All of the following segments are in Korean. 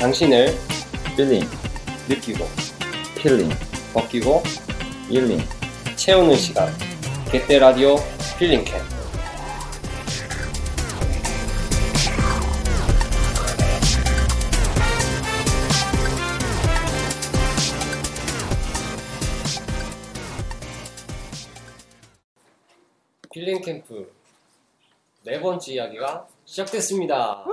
당신을 필링, 느끼고 필링, 벗기고 힐링. 채우는 시간 개떼 라디오 필링캠 필링 캠프 네 번째 이야기가 시작됐습니다.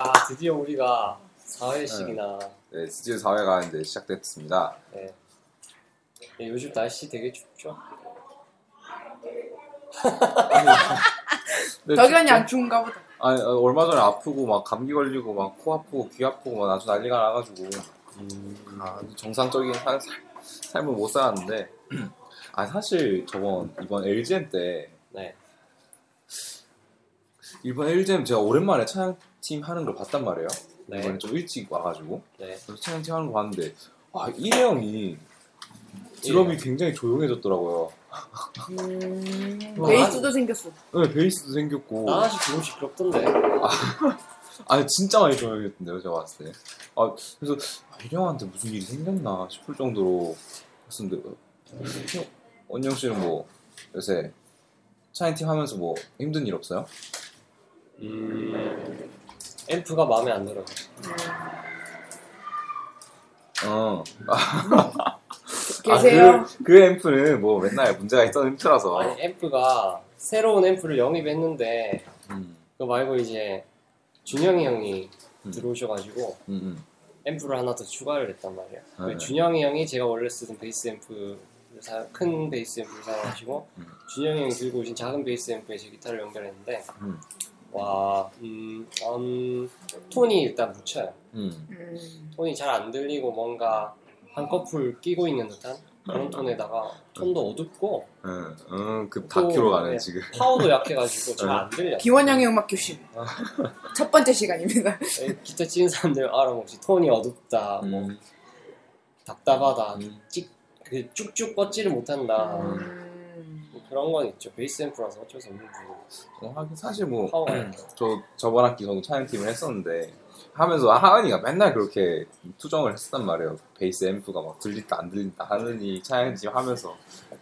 야, 드디어 우리가 4회씩이나 네, 드디어 4회가 이제 시작됐습니다. 네. 네, 요즘 날씨 되게 춥죠? 네, 덕현이 안 추운가 보다. 아니, 어, 얼마 전에 아프고 막 감기 걸리고 막 코 아프고 귀 아프고 막 아주 난리가 나가지고 아, 정상적인 살, 살- 삶을 못 살았는데 아 사실 저번 이번 LGM 때 네. 이번 LGM 제가 오랜만에 찬양팀 하는 걸 봤단 말이에요. 네. 이번에 좀 일찍 와가지고 네. 그래서 찬양팀 하는 거 봤는데 아 일회형이 드럼이 굉장히 조용해졌더라고요. 베이스도 생겼어. 네, 베이스도 생겼고 나 아직 너무 시끄럽던데. 아니 진짜 많이 조용했던데요 제가 봤을 때. 아 그래서 아, 일형한테 무슨 일이 생겼나 싶을 정도로 했었는데 어, 형, 원영 씨는 뭐 요새 차인팀 하면서 뭐 힘든 일 없어요? 음, 앰프가 마음에 안 들어요. 어. 계세요? 아, 그, 그 앰프는 뭐 맨날 문제가 있던 앰프라서. 아니, 앰프가 새로운 앰프를 영입했는데, 음, 그거 말고 이제, 준영이 형이 음. 들어오셔가지고, 음, 음. 앰프를 하나 더 추가를 했단 말이에요. 그 네. 준영이 형이 제가 원래 쓰던 베이스 앰프를 사, 큰 베이스 앰프를 사용하시고, 음. 준영이 형이 들고 오신 작은 베이스 앰프에 제 기타를 연결했는데, 음. 와, 음, 음, 톤이 일단 묻혀요. 음. 음. 톤이 잘 안 들리고 뭔가 한꺼풀 끼고 있는 듯한 그런 톤에다가 톤도 어둡고 음, 음, 그 다큐로 가네 네. 지금. 파워도 약해가지고 잘 안 들려. 기원형의 음악 교실. 첫 번째 시간입니다. 에, 기타 치는 사람들 알아먹지 톤이 어둡다, 뭐 음, 답답하다, 음. 찍, 그 쭉쭉 뻗지를 못한다 음. 뭐 그런 건 있죠. 베이스 앰프라서 어쩔 수 없는 부분. 어, 하긴 사실 뭐 파워가 있죠. 저 저번 학기 저도 찬양팀을 했었는데 하면서 하은이가 맨날 그렇게 투정을 했었단 말이에요. 베이스 앰프가 막 들린다 안 들린다 하느니 찬양팀 하면서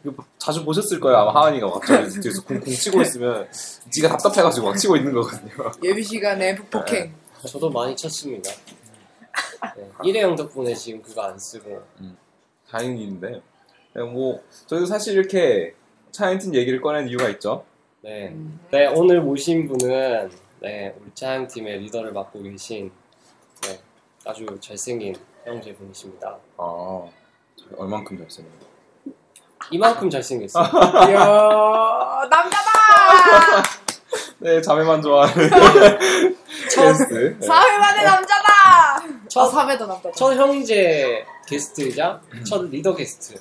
이거 자주 보셨을 거예요. 아마 하은이가 갑자기 뒤에서 쿵쿵 치고 있으면 지가 답답해가지고 막 치고 있는 거거든요. 예비 시간에 북폭행. 저도 많이 쳤습니다. 네, 일회용 덕분에 지금 그거 안 쓰고 다행인데 그냥 뭐 저희도 사실 이렇게 찬양팀 얘기를 꺼낸 이유가 있죠. 네. 음. 네, 오늘 모신 분은 네, 우리 차양팀의 리더를 맡고 계신 네, 아주 잘생긴 형제분이십니다. 아 얼만큼 잘생겼나요? 이만큼 잘생겼어요. 이야, 남자다! 네 자매만 좋아하는 게스트. 네. 4회 만에 남자다! 첫, 아, 3회도 남자다. 첫 형제 게스트이자 첫 리더 게스트.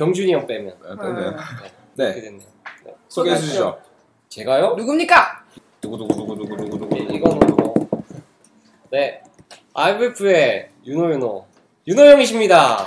경준이 형 빼면. 네, 네. 네, 그렇게 네 됐네요. 네. 소개해 주시죠. 제가요? 누굽니까? 누구 누구 누구 누구 누구 누구 네, 이거는 뭐. 네. IVF의 윤호윤호. 윤호 형이십니다.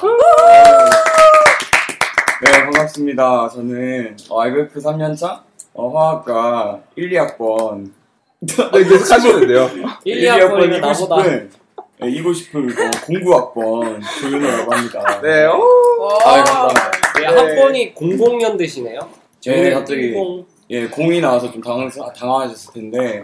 네, 반갑습니다. 저는 어, IBF 3년차 어, 화학과 1, 2학번 네, 계속 하시면 돼요. 1, 2학번이면 나보다. 싶은 네, 이고 싶은 어, 공구학번 조윤호라고 합니다. 네, 어? 와. 아, 감사합니다. 네, 학번이 00년대시네요. 네, 갑자기 00. 예, 공이 나와서 좀 당황, 당황하셨을 텐데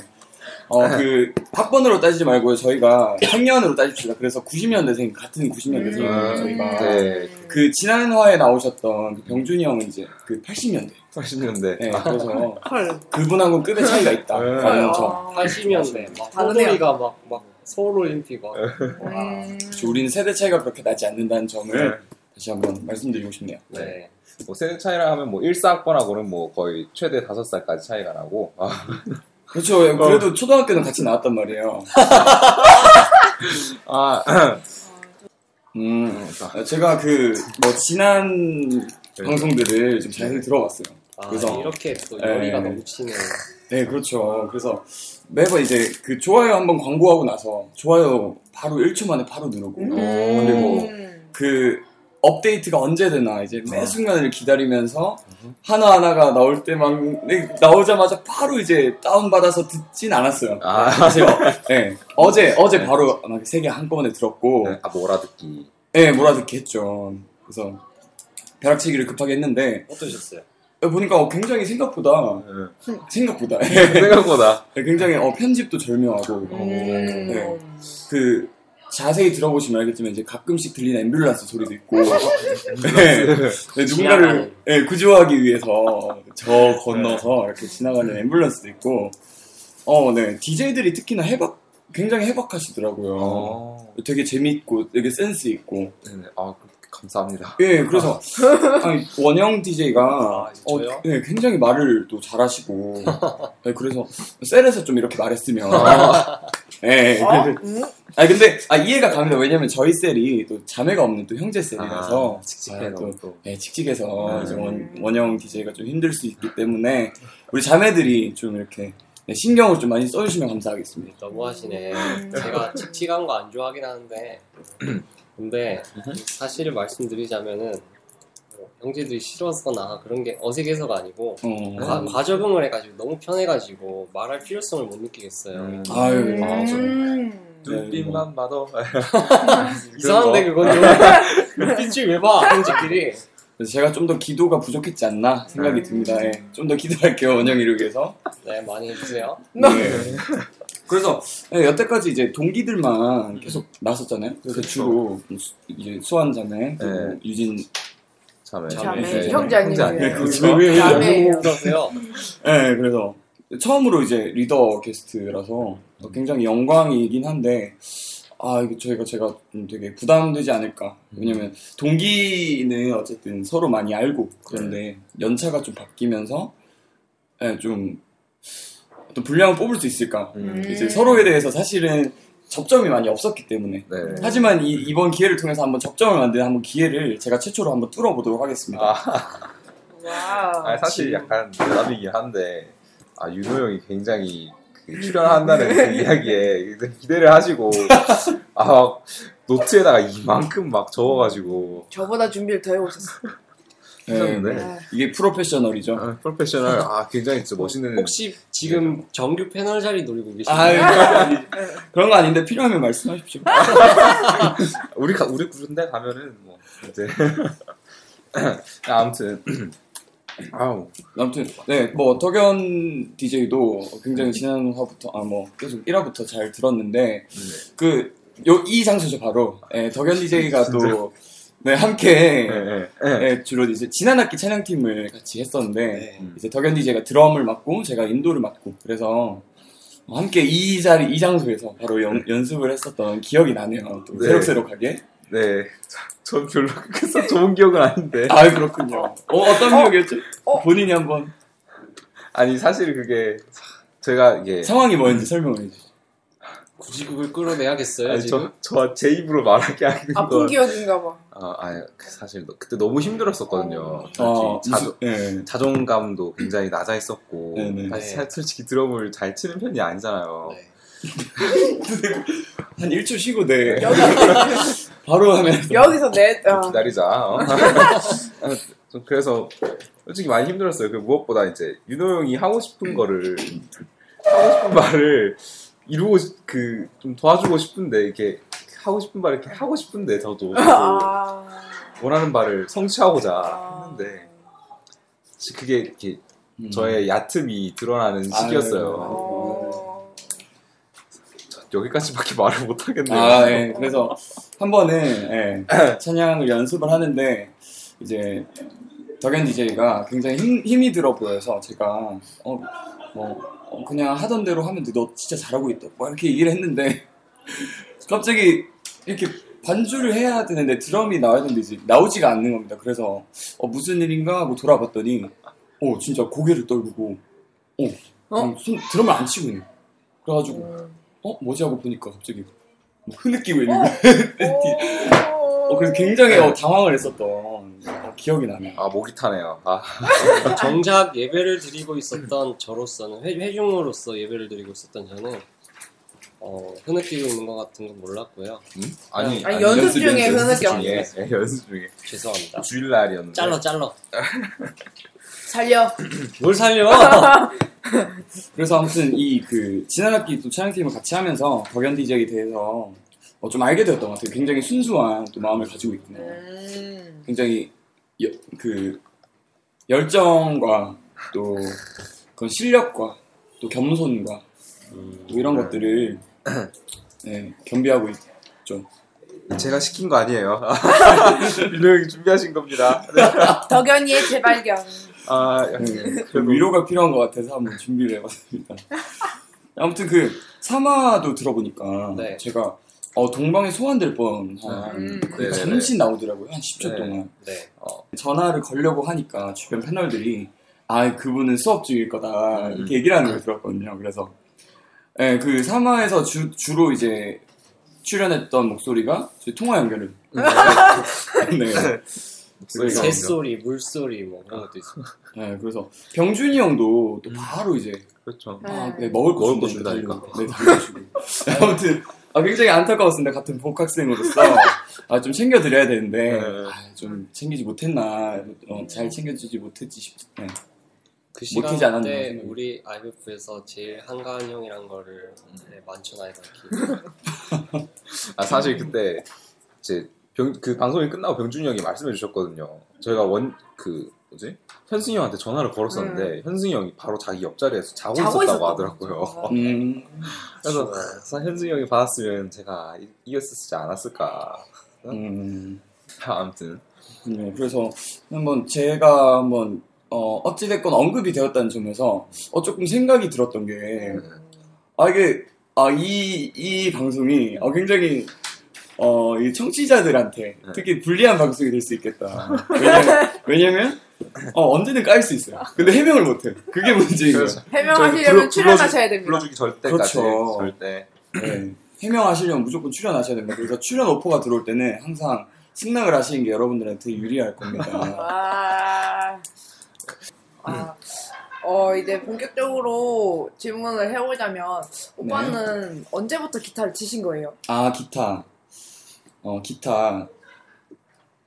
어, 그 학번으로 따지지 말고요. 저희가 학년으로 따집시다. 그래서 90년대생 같은 90년대생이에요. 음. 저희가 네, 그 지난 화에 나오셨던 그 병준이 형은 이제 그 80년대. 80년대. 네, 그래서 헐. 그분하고 급의 차이가 있다. 네. 라는 점. 아. 80년대. 막 다르네요. 호돌이가 막, 막 서울 올림픽 막. 음. 우리는 세대 차이가 그렇게 나지 않는다는 점을 다시 한번 말씀드리고 싶네요. 네. 뭐 세대 차이라 하면 뭐 1사학번하고는 뭐 거의 최대 5살까지 차이가 나고 아, 그렇죠. 그래도 초등학교는 같이 나왔단 말이에요. 아 음, 제가 그 뭐 지난 방송들을 좀 자세히 들어봤어요. 아, 그래서- 이렇게 또 열의가 네. 넘치는 네, 그렇죠. 그래서 매번 이제 그 좋아요 한번 광고하고 나서 좋아요 바로 1초 만에 바로 누르고 그리고 음. 그 업데이트가 언제 되나 이제 매 순간을 기다리면서 하나 하나가 나올 때막 나오자마자 바로 이제 다운 받아서 듣진 않았어요. 아. 사실 어, 네, 어제 어제 바로 막세개 한꺼번에 들었고 네, 아 몰아듣기 네, 몰아듣기 했죠. 그래서 벼락치기를 급하게 했는데 어떠셨어요? 보니까 어, 굉장히 생각보다 네. 생각보다 생각보다 굉장히 어, 편집도 절묘하고 음. 네. 그 자세히 들어보시면 알겠지만 이제 가끔씩 들리는 앰뷸런스 소리도 있고 네. 네, 누군가를. 네, 구조하기 위해서 저 건너서 이렇게 지나가는 앰뷸런스도 있고 어, 네 DJ들이 특히나 해박 굉장히 해박하시더라고요. 어, 되게 재밌고 되게 센스 있고 네네. 아 감사합니다 예 그래서 아니, 원영 DJ가 아, 저요? 네, 굉장히 말을 또 잘하시고 네, 그래서 셀에서 좀 이렇게 말했으면 예, 어? 그- 음? 아 근데 아 이해가 갑니다. 왜냐면 저희 셀이 또 자매가 없는 또 형제 셀이라서 아, 칙칙해 아, 또, 너무 또 예, 음. 이제 원, 원영 DJ가 좀 힘들 수 있기 때문에 우리 자매들이 좀 이렇게 네, 신경을 좀 많이 써주시면 감사하겠습니다. 너무 하시네. 음. 제가 칙칙한 거 안 좋아하긴 하는데, 근데 사실을 말씀드리자면은 뭐 형제들이 싫어서나 그런 게 어색해서가 아니고 어, 과, 과적응을 해가지고 너무 편해가지고 말할 필요성을 못 느끼겠어요. 음. 아유, 음. 아, 저- 눈빛만 봐도 이상한데 그건 좀 눈빛을 왜 봐? 형제끼리. 제가 좀 더 기도가 부족했지 않나 생각이 듭니다. 예, 좀더 기도할게요 원영이를 위해서. 네 많이 해주세요. 네. 그래서 네, 여태까지 이제 동기들만 계속 나섰잖아요. 그래서 주로 수- 이제 수환 자매, 네. 유진, 자매 자매, 네, 형제 아니에요. 네, 그렇죠. 자매예요. 그러세요? 네, 그래서 처음으로 이제 리더 게스트라서 굉장히 영광이긴 한데 아 이거 저희가 제가 좀 되게 부담되지 않을까. 왜냐면 동기는 어쨌든 서로 많이 알고 그런데 연차가 좀 바뀌면서 네, 좀 어떤 분량을 뽑을 수 있을까. 음. 이제 서로에 대해서 사실은 접점이 많이 없었기 때문에 네. 하지만 이, 이번 기회를 통해서 한번 접점을 만드는 한번 기회를 제가 최초로 한번 뚫어보도록 하겠습니다. 아. 아니, 사실 약간 대답이긴 한데 아 윤호 형이 굉장히 그 출연한다는 그 이야기에 굉장히 기대를 하시고 아 노트에다가 이만큼 막 적어가지고 저보다 준비를 더 해오셨어. 네, 하셨는데 아, 이게 프로페셔널이죠. 아, 프로페셔널. 아 굉장히 진짜 멋있는 혹시 지금 정규 패널 자리 노리고 계신가요? 그런 거 아니- 그런 거 아닌데 필요하면 말씀하십시오. 우리 가, 우리 군대 가면은 뭐 이제. 아무튼. 아우. 아무튼 네, 뭐 덕현 DJ도 굉장히 지난 화부터 아 뭐 계속 1화부터 잘 들었는데 그요 이 장소죠 바로. 예, 덕현 DJ가 또 네, 함께 예, 예, 예. 예, 주로 이제 지난 학기 찬양팀을 같이 했었는데 네. 이제 덕현 DJ가 드럼을 맡고 제가 인도를 맡고 그래서 함께 이 자리 이 장소에서 바로 연, 연습을 했었던 기억이 나네요. 또 네. 새록새록하게. 네. 전 별로 그렇게 좋은 기억은 아닌데. 아 그렇군요. 어, 어떤 기억이었죠? 어? 본인이 한번 아니, 사실 그게, 제가 이게. 상황이 뭐였는지 설명을 해주세요. 굳이 그걸 끌어내야겠어요 아니, 지금? 저, 저, 제 입으로 말하게 하는 아픈 건. 기억인가 봐. 아, 아니, 사실 그때 너무 힘들었었거든요. 어, 자존, 무슨- 예. 자존감도 굉장히 낮아 있었고. 네 네. 사실 네. 솔직히 드럼을 잘 치는 편이 아니잖아요. 네. 한 1초 쉬고 네. 여기, 바로 하면 여기서 내, 어. 기다리자. 어. 좀 그래서 솔직히 많이 힘들었어요. 그 무엇보다 이제 윤호 형이 하고 싶은 거를 하고 싶은 말을 이루고 그 좀 도와주고 싶은데 이렇게 하고 싶은 말을 이렇게 하고 싶은데 저도 아. 원하는 바를 성취하고자 아. 했는데 그게 이렇게 음. 저의 얕음이 드러나는 아유. 시기였어요. 어. 여기까지밖에 말을 못 하겠네요. 아, 예. 그래서 한 번은 예, 찬양을 연습을 하는데 이제 덕현 DJ가 굉장히 힘, 힘이 들어 보여서 제가 어, 뭐 어, 그냥 하던 대로 하면 돼. 너 진짜 잘하고 있다. 뭐 이렇게 얘기를 했는데 갑자기 이렇게 반주를 해야 되는데 드럼이 나와야 되는데 이제 나오지가 않는 겁니다. 그래서 어, 무슨 일인가 하고 돌아봤더니 어 진짜 고개를 떨구고 어, 그냥 손 드럼을 안 치고. 거예요. 그래가지고 어 뭐지 하고 보니까 갑자기 뭐 흐느끼고 있는 거예요. 어, 그래서 굉장히 어, 당황을 했었던 어, 기억이 나네요. 아 목이 타네요. 아 정작 예배를 드리고 있었던 저로서는 회, 회중으로서 예배를 드리고 있었던 저는 어, 흐느끼고 있는 것 같은 건 몰랐고요. 음? 아니, 아니, 연습 중에 흐느껴. 중에 네, 연습 중에 죄송합니다. 주일날이었는데. 잘라 잘라. 살려. 뭘 살려? 그래서 아무튼 이 그 지난 학기 또 촬영팀을 같이 하면서 덕연 DJ에 대해서 어, 좀 알게 되었던 것 같아요. 굉장히 순수한 또 마음을 가지고 있구나. 음. 굉장히 여- 그 열정과 또 그런 실력과 또 겸손과 음, 또 이런 것들을 네, 겸비하고 있죠. 제가 시킨 거 아니에요. 민호 형이 준비하신 겁니다. 네. 덕연이의 재발견. 아, 네, 좀 위로가 필요한 것 같아서 한번 준비를 해봤습니다. 아무튼 그 3화도 들어보니까 네. 제가 어, 동방에 소환될 뻔한 음. 그 네네네. 잠시 나오더라고요. 한 10초 네. 동안. 네. 전화를 걸려고 하니까 주변 패널들이 아 그분은 수업 중일 거다 음. 이렇게 얘기를 하는 걸 들었거든요. 그래서 예, 그 3화에서 주, 주로 이제 출연했던 목소리가 통화 연결을 네. 목소리가 새소리, 물소리 뭐 그런 것도 있어요. 네, 그래서 병준이 형도 또 바로 이제 그렇죠. 아, 네. 네, 먹을 거 먹을 거 준다니까. 네. 아무튼 아, 굉장히 안타까웠습니다. 같은 복학생으로서 아, 좀 챙겨드려야 되는데 네. 아, 좀 챙기지 못했나 어, 잘 챙겨주지 못했지 싶. 네. 그 못하지 시간 않았나. 우리 IMF에서 제일 한가한 형이란 거를 네, 만천하에다 기억. 아, 사실 그때 이제 병, 그 방송이 끝나고 병준이 형이 말씀해 주셨거든요. 저희가 원, 그, 뭐지? 현승이 형한테 전화를 걸었었는데, 현승이 형이 바로 자기 옆자리에서 자고, 자고 있었다고. 하더라고요. 음, 그래서 아, 현승이 형이 받았으면 제가 이- 이겼었지 않았을까. 음, 아무튼. 네, 그래서 한번 제가 한번 어, 어찌됐건 언급이 되었다는 점에서 어, 조금 생각이 들었던 게 아, 이게, 아, 이, 이 방송이 어, 굉장히 어, 이 청취자들한테 네. 특히 불리한 방송이 될 수 있겠다. 왜냐면, 왜냐면 어, 언제든 까일 수 있어요. 근데 해명을 못해. 그게 문제인 거예요. 그래서 해명하시려면 출연하셔야 됩니다. 불러주기 절대까지. 그렇죠. 절대. 네. 해명하시려면 무조건 출연하셔야 됩니다. 그래서 출연 오퍼가 들어올 때는 항상 승낙을 하시는 게 여러분들한테 유리할 겁니다. 와. 아, 어, 이제 본격적으로 질문을 해보자면, 오빠는 언제부터 기타를 치신 거예요? 아, 기타. 어, 기타.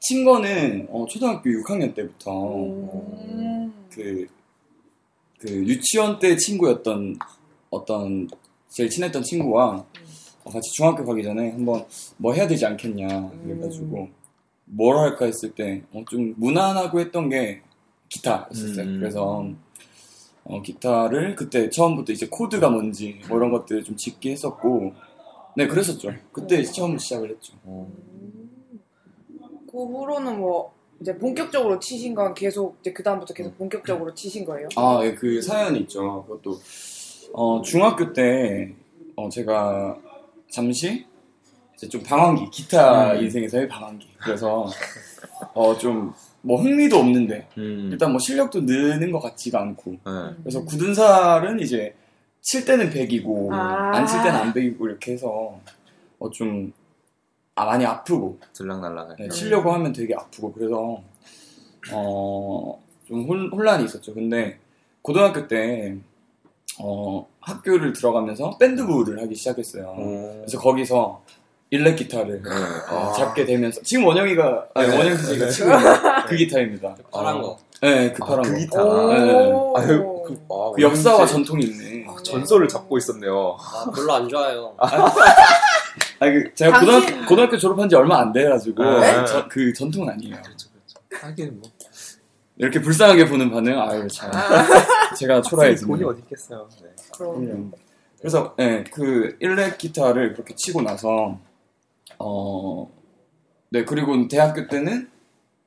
친 거는 어, 초등학교 6학년 때부터 음. 그, 그 유치원 때 친구였던 어떤 제일 친했던 친구와 어, 같이 중학교 가기 전에 한번 뭐 해야 되지 않겠냐 그래가지고 뭘 할까 했을 때 좀 무난하고 했던 게 기타였었어요. 음. 그래서 어, 기타를 그때 처음부터 이제 코드가 뭔지 뭐 이런 것들 좀 짚기 했었고 네 그랬었죠. 그때 처음 시작을 했죠. 그 후로는 뭐, 이제 본격적으로 치신 건 계속, 이제 그 다음부터 계속 본격적으로 치신 거예요? 아, 예, 그 사연이 있죠. 그것도 어, 중학교 때 어, 제가 잠시 이제 좀 방황기, 기타 음. 인생에서의 방황기. 그래서 어, 좀 뭐 흥미도 없는데 음. 일단 뭐 실력도 느는 것 같지가 않고 네. 그래서 굳은 살은 이제 칠 때는 100이고 아. 안칠 때는 안 100이고 이렇게 해서 어, 좀 아, 많이 아프고 들락날락. 네, 치려고 하면 되게 아프고 그래서 어, 좀 혼, 혼란이 있었죠. 근데 고등학교 때 어, 학교를 들어가면서 밴드부를 하기 시작했어요. 그래서 거기서 일렉 기타를 네. 어, 잡게 되면서 지금 원영이가 아니 네. 원영 씨가 치고 있는 그 기타입니다. 파란 어, 거. 네, 그 아, 파란 그 거. 기타. 오. 네. 아유, 그, 아, 그 역사와 전통이 있네. 전설을 잡고 있었네요. 아, 별로 안 좋아요. 아니, 그 제가 당신- 고등학교, 고등학교 졸업한 지 얼마 안 돼가지고 네? 저- 그 전통은 아니에요. 그렇죠, 그렇죠. 하긴 뭐. 이렇게 불쌍하게 보는 반응, 아유 참. 제가 초라해지네. 돈이 어디 있겠어요. 네. 그럼. 그럼요. 그래서 네, 그 일렉 기타를 그렇게 치고 나서 어, 네 그리고 대학교 때는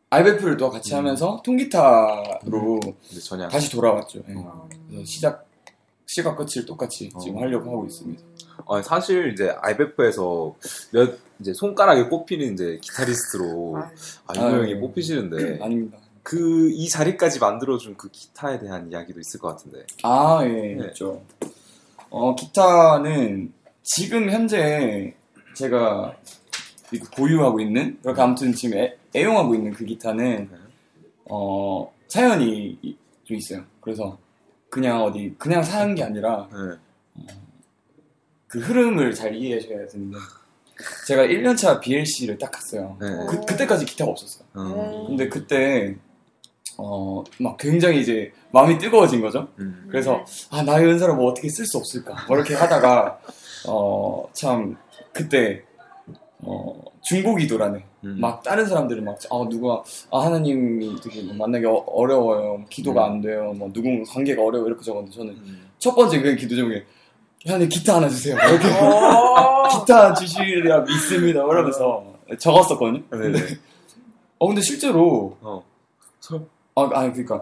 알베프를 또 같이 음. 하면서 통기타로 전혀. 다시 돌아왔죠. 네. 어. 그래서 시작 시가 끝을 똑같이 지금 어. 하려고 하고 있습니다. 아, 사실 이제 IBF에서 몇 이제 손가락에 꼽히는 이제 기타리스트로 아, 아, 아, 형이 네. 뽑히시는데 아닙니다. 그 이 자리까지 만들어준 그 기타에 대한 이야기도 있을 것 같은데. 아, 예, 네. 있죠. 어, 기타는 지금 현재 제가 보유하고 있는, 그렇게 아무튼 지금 애, 애용하고 있는 그 기타는, 네. 어, 사연이 이- 좀 있어요. 그래서 그냥 어디, 그냥 사는 게 아니라 네. 그 흐름을 잘 이해하셔야 되는데, 제가 1년차 BLC를 딱 갔어요. 네. 그, 그때까지 기타가 없었어요. 어. 근데 그때, 어, 막 굉장히 이제 마음이 뜨거워진 거죠. 음. 그래서 아 나의 은사를 뭐 어떻게 쓸 수 없을까 뭐 이렇게 하다가 어 참 그때 어 중보기도라네 음. 막 다른 사람들은 막 아 누가 아 하나님이 되게 뭐 만나기 어, 어려워요 기도가 음. 안 돼요 뭐 누군 관계가 어려워 이렇게 적었는데 저는 음. 첫 번째 그 기도 제목에 하나님 기타 하나 주세요 이렇게 어. 기타 주시리라 믿습니다 이러면서 적었었거든요 네네. 어 근데 실제로 어. 설. 아 아니 그러니까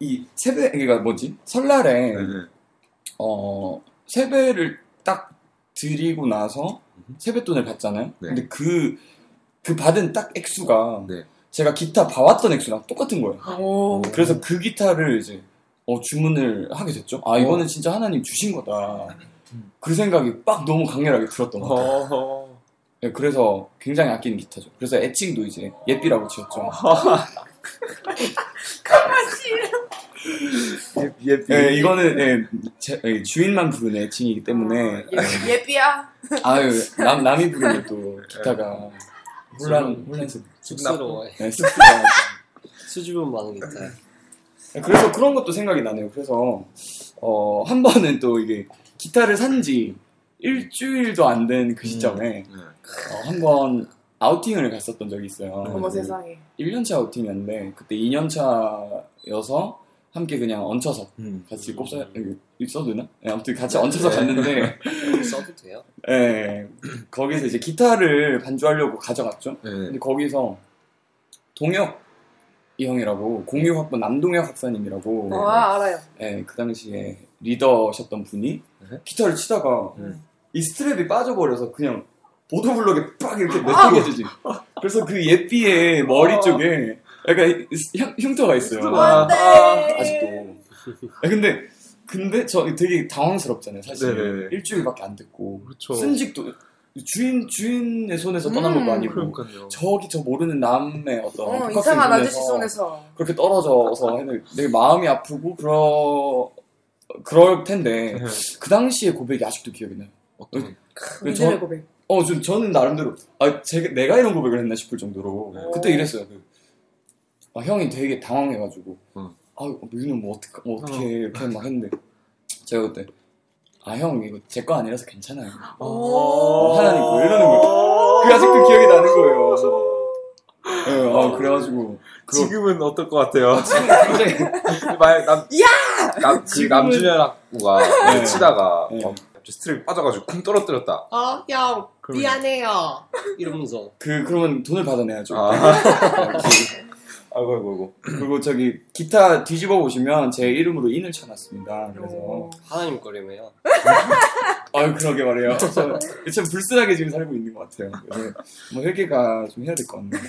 이 세배 그러니까 뭐지 설날에 네. 어, 세배를 딱 드리고 나서 세뱃돈을 받잖아요. 네. 근데 그, 그 받은 딱 액수가 네. 제가 기타 봐왔던 액수랑 똑같은 거예요. 오. 그래서 그 기타를 이제 어, 주문을 하게 됐죠. 아, 이거는 진짜 하나님 주신 거다. 그 생각이 빡 너무 강렬하게 들었던. 어. 네, 그래서 굉장히 아끼는 기타죠. 그래서 애칭도 이제 예삐라고 지었죠. 예, 네, 이거는 예, 제- 예, 주인만 부르는 애칭이기 때문에 예, 예삐야. 아유 남 남이 부르는 또 기타가 혼란 혼란스 쑥스러워. 네, 습수가 수줍음 많은 기타. 그래서 그런 것도 생각이 나네요. 그래서 어, 한 번은 또 이게 기타를 산지 일주일도 안 된 그 시점에 네. 어, 한번 아우팅을 갔었던 적이 있어요. 어머 세상에. 1년차 아우팅이었는데 그때 2년차여서 함께 그냥 얹혀서 음. 같이 꼽사 써도 되나? 네, 아무튼 같이 얹혀서 갔는데 써도 돼요? 예, 거기서 이제 기타를 반주하려고 가져갔죠. 네. 근데 거기서 동혁 이 형이라고 공유학번 남동혁 학사님이라고 와 알아요. 예, 그 당시에 리더셨던 분이 네. 기타를 치다가 음. 이 스트랩이 빠져버려서 그냥 보도블럭에 빡 이렇게 아! 내팽개지지. 그래서 그 예삐의 머리 쪽에 약간 흉- 흉터가 있어요. 아, 안돼. 아직도. 아, 근데 근데 저 되게 당황스럽잖아요. 사실 네네네. 일주일밖에 안 됐고 그렇죠. 쓴직도 주인 주인의 손에서 떠난 것도 음. 아니고 그러니까요. 저기 저 모르는 남의 어떤 어, 이상한 아저씨 손에서. 그렇게 떨어져서 되게 마음이 아프고 그러 그럴 텐데 네. 그 당시의 고백이 아직도 기억이 나요. 어떤 그 저- 고백. 어, 좀 저는 나름대로 아, 제, 내가 이런 고백을 했나 싶을 정도로 네. 그때 이랬어요. 그, 아, 형이 되게 당황해가지고 응. 아, 민우는 뭐 어떻게 뭐 어떻게 이렇게 막 했는데 제가 그때 아, 형 이거 제 거 아니라서 괜찮아요. 오. 하나님 거 이러는 거예요. 그게 아직도 기억이 나는 거예요. 네, 아, 그래가지고 그거 지금은 어떨 것 같아요? 지금 굉장히 만약 남, 남, 그 지금은- 남준현 학부가 네. 치다가 네. 어, 스트랩이 빠져가지고 쿵 떨어뜨렸다. 어, 형, 그러면- 미안해요. 이러면서. 그 그러면 돈을 받아내야죠. 아. 어, 아이고, 아이고, 아이고. 그리고 저기 기타 뒤집어 보시면 제 이름으로 인을 쳐놨습니다. 그래서 오. 하나님 거리며요. 아유 그러게 말이에요. 저, 참 불순하게 지금 살고 있는 것 같아요. 그래서 뭐 회개가 좀 해야 될 것 같네요.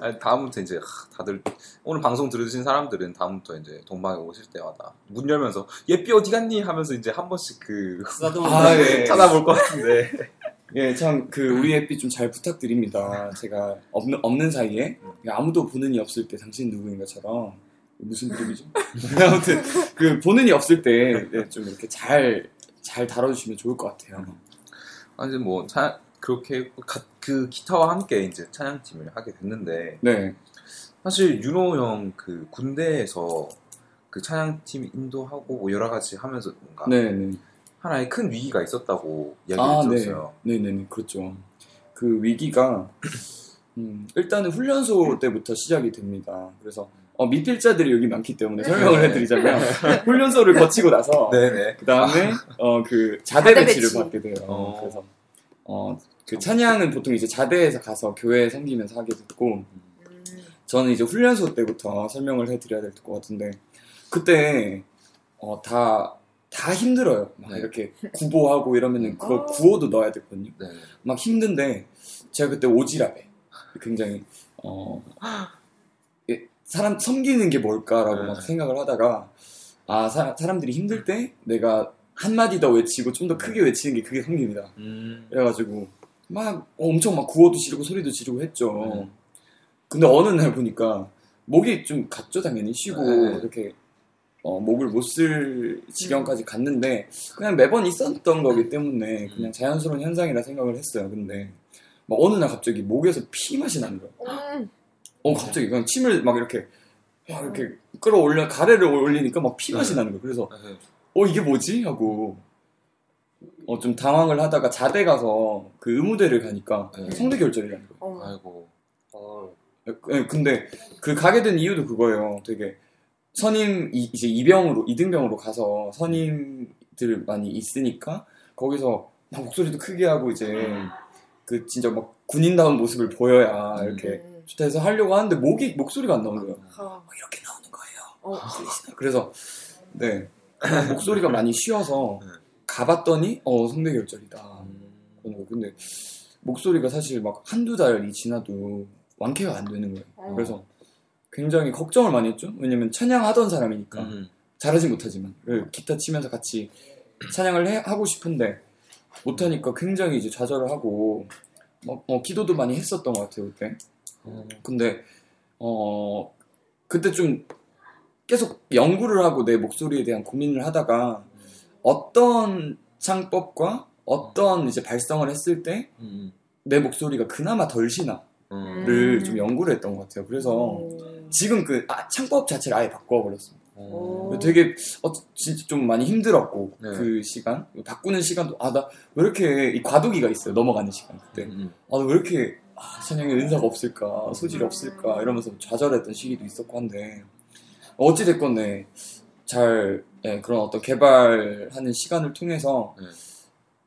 아니, 다음부터 이제 하, 다들 오늘 방송 들으신 사람들은 다음부터 이제 동방에 오실 때마다 문 열면서 예삐 어디 갔니 하면서 이제 한 번씩 그 아, 예. 찾아볼 것 같은데 예, 참 그 우리 앱이 좀잘 부탁드립니다. 제가 없는 없는 사이에 아무도 보는 이 없을 때 당신 누구인가처럼 무슨 그림이죠? 아무튼 그 보는 이 없을 때 좀 이렇게 잘 잘 다뤄주시면 좋을 것 같아요. 아니 뭐 차, 그렇게 가- 그 기타와 함께 이제 찬양팀을 하게 됐는데 네, 사실 윤호 형 그 군대에서 그 찬양팀 인도하고 뭐 여러 가지 하면서 뭔가 네, 네. 하나의 큰 위기가 있었다고 이야기를 아, 네. 들었어요. 네 네네, 그렇죠. 그 위기가, 음, 일단은 훈련소 때부터 시작이 됩니다. 그래서, 어, 미필자들이 여기 많기 때문에 설명을 네. 해드리자면, 훈련소를 거치고 나서, 네네. 그 다음에, 어, 그, 자대 배치를 배치. 받게 돼요. 어. 그래서, 어, 그 찬양은 보통 이제 자대에서 가서 교회 섬기면서 하게 됐고, 음. 저는 이제 훈련소 때부터 설명을 해드려야 될 것 같은데, 그때, 어, 다, 다 힘들어요. 막 네. 이렇게 구보하고 이러면은 그걸 아. 구호도 넣어야 되거든요. 네. 막 힘든데 제가 그때 오지랖에 굉장히 어 예, 사람 섬기는 게 뭘까라고 네. 막 생각을 하다가 아 사, 사람들이 힘들 때 내가 한 마디 더 외치고 좀 더 크게 외치는 게 그게 섬깁니다. 음. 그래가지고 막 엄청 막 구호도 지르고 소리도 지르고 했죠. 네. 근데 어느 날 보니까 목이 좀 갔죠 당연히 쉬고 네. 이렇게 어, 목을 못 쓸 지경까지 갔는데 그냥 매번 있었던 거기 때문에 그냥 자연스러운 현상이라 생각을 했어요. 근데 막 어느 날 갑자기 목에서 피 맛이 나는 거예요. 음. 어 갑자기 그냥 침을 막 이렇게 막 이렇게 끌어올려 가래를 올리니까 막 피 맛이 네. 나는 거예요. 그래서 네. 어 이게 뭐지 하고 어 좀 당황을 하다가 자대 가서 그 의무대를 가니까 네. 성대 결절이라는 거예요. 어. 아이고. 어, 예, 근데 그 가게 된 이유도 그거예요. 되게 선임 이, 이제 이병으로 이등병으로 가서 선임들 많이 있으니까 거기서 막 목소리도 크게 하고 이제 그 진짜 막 군인다운 모습을 보여야 이렇게 음. 좋다 해서 하려고 하는데 목이 목소리가 안 나오는 거예요. 아. 막 이렇게 나오는 거예요. 어. 그래서 네 목소리가 많이 쉬어서 네. 가봤더니 어 성대결절이다. 음. 근데 목소리가 사실 막 한두 달이 지나도 완쾌가 안 되는 거예요. 어. 그래서 굉장히 걱정을 많이 했죠. 왜냐면 찬양하던 사람이니까 음. 잘하진 못하지만 그 기타 치면서 같이 찬양을 해- 하고 싶은데 못하니까 굉장히 이제 좌절을 하고 막, 어, 기도도 많이 했었던 것 같아요 그때. 음. 근데 어 그때 좀 계속 연구를 하고 내 목소리에 대한 고민을 하다가 어떤 창법과 어떤 이제 발성을 했을 때내 음. 목소리가 그나마 덜 시나를 음. 좀 연구를 했던 것 같아요. 그래서 음. 지금 그 아, 창법 자체를 아예 바꿔버렸습니다. 오. 되게 어, 진짜 좀 많이 힘들었고 네. 그 시간 바꾸는 시간도 아 나 왜 이렇게 이 과도기가 있어요 넘어가는 시간 그때 음. 아왜 이렇게 아, 찬양에 은사가 없을까 소질이 없을까 이러면서 좌절했던 시기도 있었고 한데 어찌 됐건 네, 잘 예, 그런 어떤 개발하는 시간을 통해서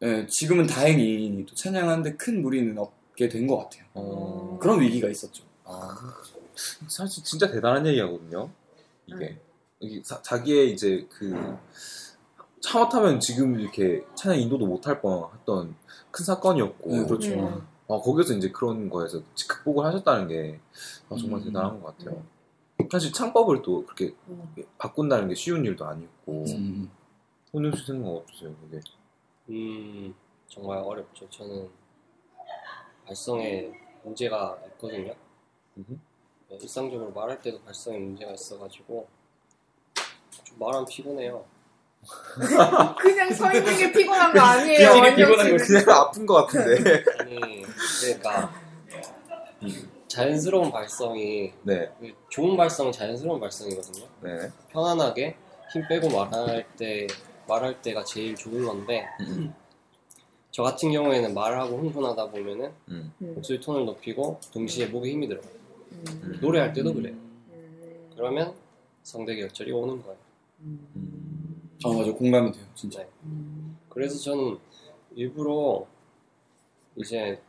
네. 예, 지금은 다행히 또 찬양하는데 큰 무리는 없게 된 것 같아요. 어. 그런 위기가 있었죠. 아, 사실 진짜 대단한 얘기하거든요. 이게 이게 사- 자 기의 이제 그 차마 타면 지금 이렇게 찬양 인도도 못할 뻔했던 큰 사건이었고, 네, 그렇죠. 음. 아, 거기서 이제 그런 거에서 극복을 하셨다는 게 아, 정말 음. 대단한 것 같아요. 사실 창법을 또 그렇게 음. 바꾼다는 게 쉬운 일도 아니고 음. 혼낼 수 생각 없으세요, 그게? 음, 정말 어렵죠. 저는 발성에 문제가 있거든요. 네, 일상적으로 말할 때도 발성에 문제가 있어가지고 좀 말하면 피곤해요. 그냥 서 있는 게 피곤한 거 아니에요. 그냥 완전 피곤한 거 지금. 그냥 아픈 것 같은데. 아니, 그러니까 자연스러운 발성이 네, 좋은 발성은 자연스러운 발성이거든요. 네. 편안하게 힘 빼고 말할 때 말할 때가 제일 좋은 건데 음, 저 같은 경우에는 말하고 흥분하다 보면은 음. 음. 목소리 톤을 높이고 동시에 목에 힘이 들어요. 음. 노래할 때도 그래요. 음. 그러면 성대 결절이 오는 거예요. 음. 아 맞아 공감이 돼요 진짜. 네. 음. 그래서 저는 일부러 이제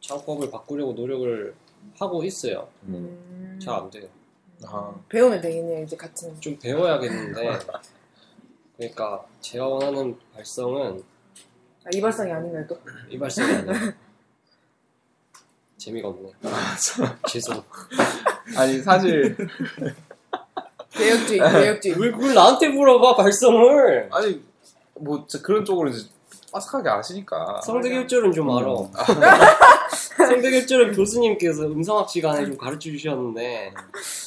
창법을 바꾸려고 노력을 하고 있어요. 음. 음. 잘안 돼요. 아, 배우면 되겠네요. 이제 같은. 좀 배워야겠는데 그러니까 제가 원하는 발성은 아, 이 발성이 아닌가요 또? 이 발성이 아니에요. 재미가 없네. 죄송. 아니 사실 배역주의, 배역주의. 왜 그걸 나한테 물어봐 발성을? 아니 뭐 그런 쪽으로 이제 빠삭하게 아시니까. 성대결절은 좀 알아. 성대결절은 교수님께서 음성학 시간에 좀 가르쳐 주셨는데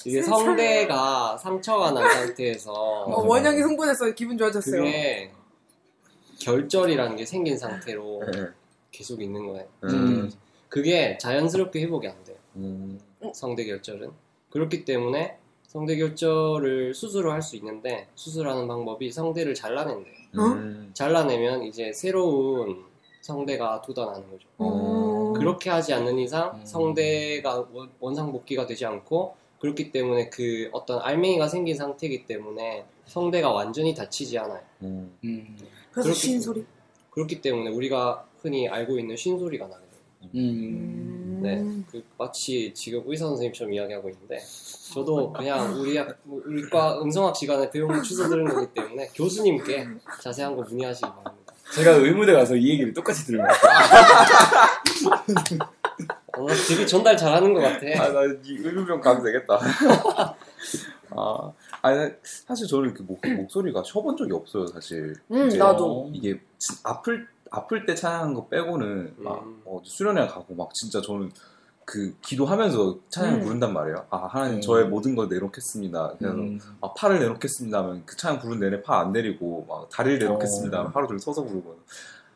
이게 성대가 상처가 난 상태에서 어, 원영이 흥분해서 기분 좋아졌어요. 그게 결절이라는 게 생긴 상태로 네. 계속 있는 거예요. 음. 그게 자연스럽게 회복이 안 돼요. 음. 성대결절은. 그렇기 때문에 성대 결절을 수술을 할 수 있는데 수술하는 방법이 성대를 잘라낸대요. 음. 잘라내면 이제 새로운 성대가 돋아나는 거죠. 어. 그렇게 하지 않는 이상 음. 성대가 원- 원상복귀가 되지 않고 그렇기 때문에 그 어떤 알맹이가 생긴 상태이기 때문에 성대가 완전히 닫히지 않아요. 음. 음. 그래서 그렇게- 쉰 소리. 그렇기 때문에 우리가 흔히 알고 있는 쉰 소리가 나요. 음. 네, 음. 그 마치 지금 의사 선생님처럼 이야기하고 있는데 저도 그냥 우리 학, 우리과 음성학 시간에 배운 걸 주워 들은 거기 때문에 교수님께 자세한 거 문의하시기 바랍니다. 제가 의무대 가서 이 얘기를 똑같이 들은 것 같아요. 어, 나 되게 전달 잘하는 것 같아. 아, 나이 의료병 가도 되겠다. 아, 아니, 사실 저는 이렇게 목, 목소리가 쉬어본 적이 없어요, 사실. 음, 이제 나도. 이게 진- 아플, 아플 때 찬양한 거 빼고는 막 음. 어, 수련회 가고 막 진짜 저는 그 기도하면서 찬양을 음. 부른단 말이에요. 아, 하나님 음. 저의 모든 걸 내놓겠습니다. 그래서 음. 막 팔을 내놓겠습니다 하면 그 찬양 부른 내내 팔 안 내리고 막 다리를 내놓겠습니다 어. 하면 하루 종일 서서 부르고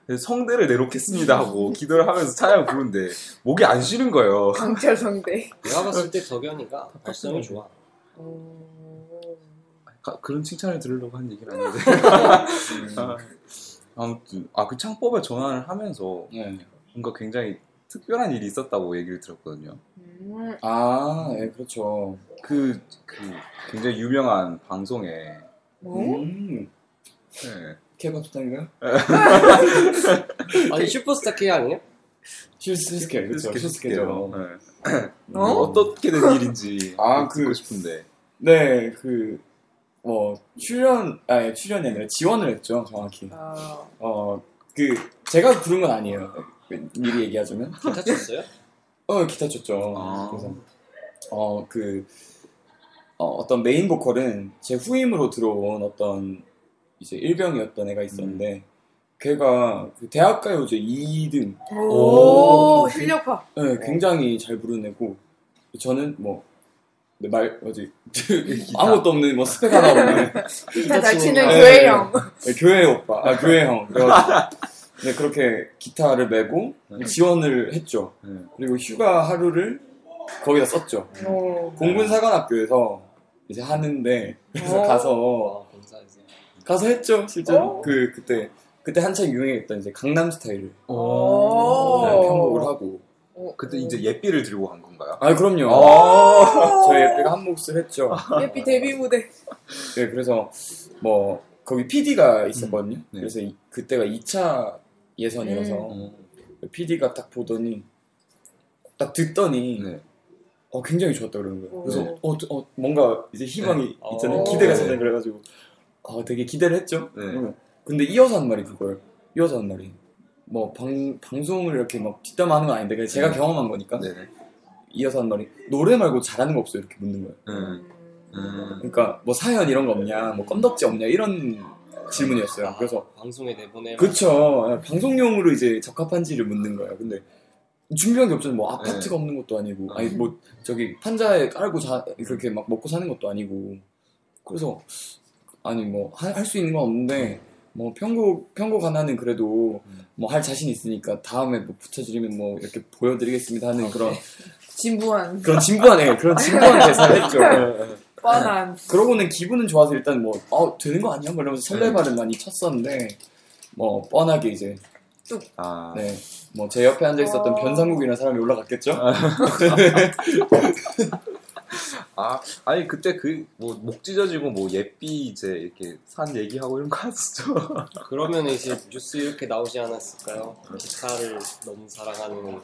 그래서 성대를 내놓겠습니다 하고 기도를 하면서 찬양 부르는데 목이 안 쉬는 거예요. 강철 성대. 내가 봤을 때 덕현이가 발성이 좋아. 오. 가- 그런 칭찬을 들으려고 한 얘기는 아닌데. 아, 아무튼 아 그 창법에 전환을 하면서 네. 뭔가 굉장히 특별한 일이 있었다고 얘기를 들었거든요. 음. 아, 예, 그렇죠. 그, 그 굉장히 유명한 방송에 뭐? 음. 네. 케밥 스타인가요? 아니 슈퍼스타 K 아니에요? 슈스케, 그렇죠. 슈스케죠. 네. 어? 어떻게 된 일인지 아, 듣고 그- 싶은데. 네, 그, 뭐, 출연, 아니, 출연이 아니라 지원을 했죠, 정확히. 아, 어, 그, 제가 부른 건 아니에요. 미리 얘기하자면. 기타 쳤어요? 어, 기타 쳤죠. 아. 그래서, 어, 그, 어, 떤 메인 보컬은 제 후임으로 들어온 어떤, 이제 일병이었던 애가 있었는데, 걔가 그 대학가요제 2등, 오, 오. 실력파. 네, 굉장히 잘 부르는 애고, 저는 뭐, 네, 말, 뭐지, 아무것도 없는 뭐 스펙 하나 없는 기타 잘 치는. 교회 형. 네, 교회 오빠, 아, 교회 형. 그래가지고, 네, 그렇게 기타를 메고 지원을 했죠. 네. 그리고 휴가 하루를 거기다 썼죠. 오. 공군사관학교에서 이제 하는데, 그래서 어. 가서, 와 감사해서. 가서 했죠, 실제로. 어. 그, 그때, 그때 한창 유행했던 이제 강남 스타일을 오. 네, 편곡을 하고. 오. 그때 이제 예삐를 들고 간 건가요? 아, 그럼요. 아. 저희 애가 한 몫을 했죠. 예삐 데뷔 무대. 네, 그래서 뭐 거기 PD가 있었거든요. 네. 그래서 이- 그때가 2차 예선이어서 어. PD가 딱 보더니 딱 듣더니 네. 어 굉장히 좋았다 그러는 거예요. 그래서 네. 어, 어, 뭔가 이제 희망이 네. 있잖아요. 어. 기대가 네. 되는 그래가지고 어 되게 기대를 했죠. 네. 응. 근데 이어서 한 말이 그걸 이어서 한 말이 뭐 방, 방송을 이렇게 막 뒷담화하는 건 아닌데 그냥 제가 네. 경험한 거니까 네네. 이어서 한 말이 노래 말고 잘하는 거 없어 이렇게 묻는 거예요. 음. 음. 그러니까 뭐 사연 이런 거 없냐, 뭐 껌덕지 없냐 이런 질문이었어요. 그래서 방송에 내보내. 그쵸 방송용으로 이제 적합한지를 묻는 거예요. 근데 준비한 게 없잖아요. 뭐 아파트가 네. 없는 것도 아니고, 아니 뭐 저기 판자에 깔고 자 그렇게 막 먹고 사는 것도 아니고. 그래서 아니 뭐 할 수 있는 건 없는데 뭐 편곡 편곡 하나는 그래도 음. 뭐할 자신 있으니까 다음에 뭐 붙여드리면 뭐 이렇게 보여드리겠습니다 하는 그런 진부한. 그런 진부한 애 그런 진부한 대사를 했죠. 뻔한. 그러고는 기분은 좋아서 일단 뭐, 어, 되는 거 아니야? 뭐 이러면서 설레발을 많이 쳤었는데, 뭐, 뻔하게 이제, 아. 네. 뭐, 제 옆에 앉아 있었던 어. 변상국이라는 사람이 올라갔겠죠? 아, 아니 그때 그 뭐 목 찢어지고 뭐 예삐 이제 이렇게 산 얘기하고 이런 거 하시죠? 그러면 이제 뉴스 이렇게 나오지 않았을까요? 기타를 너무 사랑하는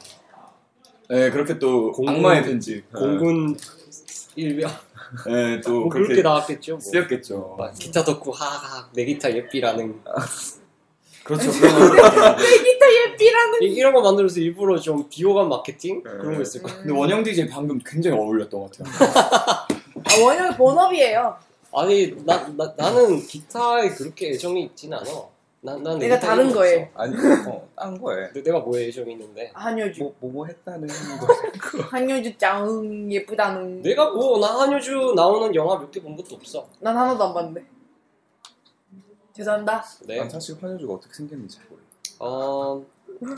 네, 그렇게 또, 공군- 악마의 편지. 공군 일병. 네, 또, 뭐 그렇게 그렇게 나왔겠죠. 뭐. 쓰였겠죠. 막 기타 덕후 하하 내 기타 예삐라는 그렇죠. 기타 예삐라는. 이- 이런 거 만들어서 일부러 좀 비호감 마케팅 네. 그런 거 있을 거야. 근데 원영 DJ 방금 굉장히 어울렸던 것 같아요. 아, 원영이 본업이에요. 아니 나, 나 나는 기타에 그렇게 애정이 있진 않아. 난 난 내가 다른 거에. 아니, 어, 딴 거에. 근데 내가 뭐에 애정이 있는데 한효주. 뭐, 뭐, 뭐 했다는 거. 한효주 짱 예쁘다는. 내가 뭐 나 한효주 나오는 영화 몇 개 본 것도 없어. 난 하나도 안 봤는데. 죄송합니다. 네. 난 사실 환효주가 어떻게 생겼는지 모르겠어. 어,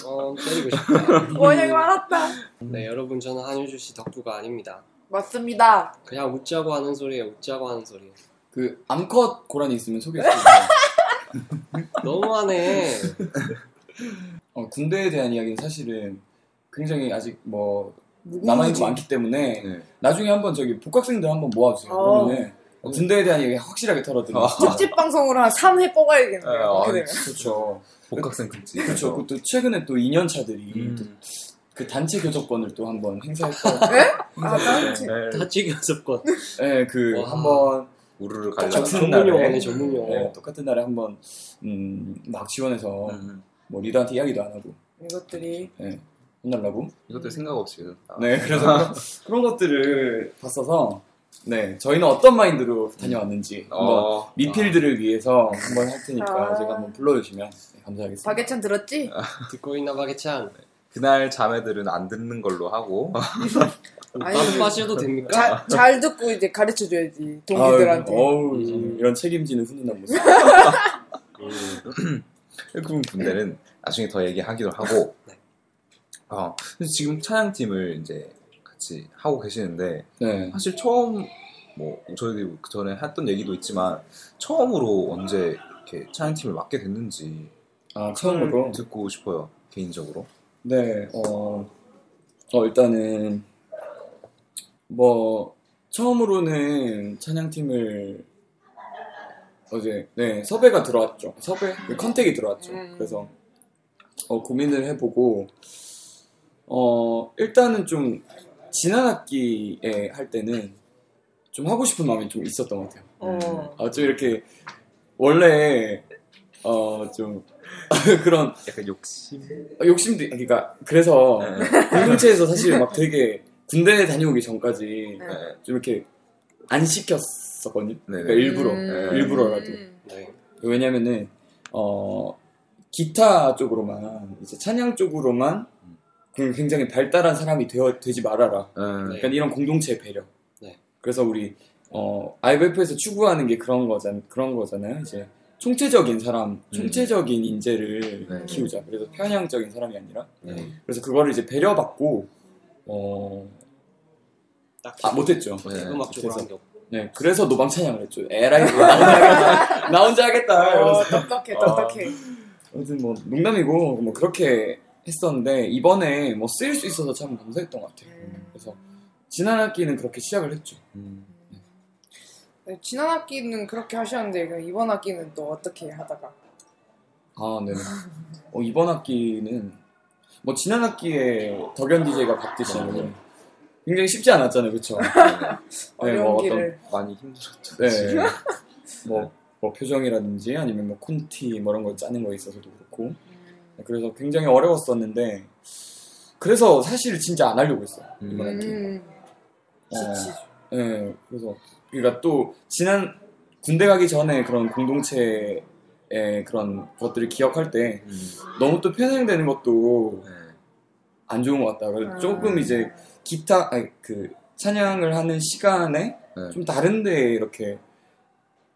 어 때리고 싶다. 원영이 말았다. 네 여러분 저는 한효주 씨 덕후가 아닙니다. 맞습니다. 그냥 웃자고 하는 소리예요. 웃자고 하는 소리. 그, 암컷 고라니 있으면 소개해주세요. 너무하네. 어, 군대에 대한 이야기는 사실은 굉장히 아직 뭐. 남아있는 거 많기 때문에, 네. 나중에 한번 저기 복학생들 한번 모아주세요. 어. 그러면은 어, 군대에 대한 얘기 확실하게 털어드리고 아. 특집 방송으로 한 3회 뽑아야겠네요. 아, 그렇게 되면. 그렇죠. 복학생 특집. 그렇죠. 그것도 최근에 또 2년 차들이 음. 또 그 단체 교섭권을 또 한 번 행사했고 아, 단체. 네. 다 찍혔었건. 네, 그 와. 한번 우르르 갈라. 전문 날에 전문 용어. 네, 똑같은 날에 한번 음, 막 지원해서 음, 뭐 리더한테 이야기도 안 하고 이것들이 혼날라고 이것도 생각 없이. 아, 네 그래서 그런 것들을 봤어서 네 저희는 어떤 마인드로 다녀왔는지 한번 어, 미필들을 위해서 한번 할 테니까 아. 제가 한번 불러주시면 네, 감사하겠습니다. 박예찬 들었지? 듣고 있나 박예찬. 그날 자매들은 안 듣는 걸로 하고 아니, 나도 빠셔도 됩니까? 자, 잘 듣고 이제 가르쳐 줘야지 동기들한테. 어우, 음. 이런 책임지는 훈훈한 모습. 음. 그분 분들은 나중에 더 얘기하기도 하고 네. 어, 지금 찬양팀을 이제 같이 하고 계시는데 네. 사실 처음 뭐 저희들이 그 전에 했던 얘기도 있지만 처음으로 언제 이렇게 찬양팀을 맡게 됐는지 아 처음으로. 듣고 싶어요 개인적으로 네. 어, 어 일단은 뭐 처음으로는 찬양팀을 어제 네 섭외가 들어왔죠. 섭외 그 컨택이 들어왔죠. 음. 그래서 어, 고민을 해보고 어 일단은 좀 지난 학기에 할 때는 좀 하고 싶은 마음이 좀 있었던 것 같아요. 어. 아, 좀 이렇게 원래 어 좀 그런 약간 욕심 욕심도 그러니까 그래서 네. 공동체에서 사실 막 되게 군대 다녀오기 전까지 네. 좀 이렇게 안 시켰었거든요. 네, 그러니까 네. 일부러 음. 일부러라도 네. 왜냐면은 어 기타 쪽으로만 이제 찬양 쪽으로만 그 굉장히 발달한 사람이 되어 되지 말아라. 음, 네. 약간 이런 공동체 배려. 네. 그래서 우리 어 IBF에서 추구하는 게 그런 거잖 그런 거잖아요. 이제 총체적인 사람, 총체적인 인재를 네. 키우자. 그래서 편향적인 사람이 아니라. 네. 그래서 그거를 이제 배려받고 어딱 아, 못했죠. 네. 쪽으로 그래서-. 네, 그래서 노방 찬양을 했죠. 에라이, 뭐나 혼자 하겠다. 나 혼자 하겠다. 어, 이러면서. 똑똑해, 어. 똑똑해. 아무튼 뭐 농담이고 뭐 그렇게 했었는데 이번에 뭐 쓰일 수 있어서 참 감사했던 것 같아요. 음. 그래서 지난 학기는 그렇게 시작을 했죠. 음. 네, 지난 학기는 그렇게 하셨는데 이번 학기는 또 어떻게 하다가? 아, 네. 어, 이번 학기는 뭐 지난 학기에 덕현 DJ가 봤듯이 굉장히 쉽지 않았잖아요, 그렇죠? 어려운 뭐 길을. 많이 힘들었죠 네. 뭐, 뭐 표정이라든지 아니면 뭐 콘티 뭐 이런 걸 짜는 거에 있어서도 그렇고 음. 네, 그래서 굉장히 어려웠었는데 그래서 사실 진짜 안 하려고 했어요 이번 학기. 음. 어, 지치죠. 네, 그래서 그러니까 또 지난 군대 가기 전에 그런 공동체의 그런 것들을 기억할 때 음. 너무 또 편향되는 것도 네. 안 좋은 것 같다. 그래서 아. 조금 이제 기타 아니, 그 찬양을 하는 시간에 네. 좀 다른데 이렇게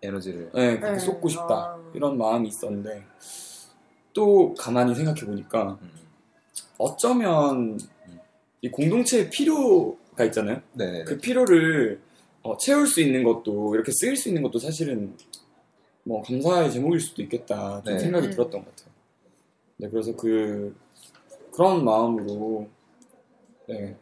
에너지를 네, 그렇게 네. 쏟고 싶다 아. 이런 마음이 있었는데 또 가만히 생각해 보니까 음. 어쩌면 이 공동체의 필요가 있잖아요. 네네 그 필요를 어, 채울 수 있는 것도 이렇게 쓰일 수 있는 것도 사실은 뭐 감사의 제목일 수도 있겠다 좀 네. 생각이 음. 들었던 것 같아요. 네, 그래서 그 그런 마음으로 네,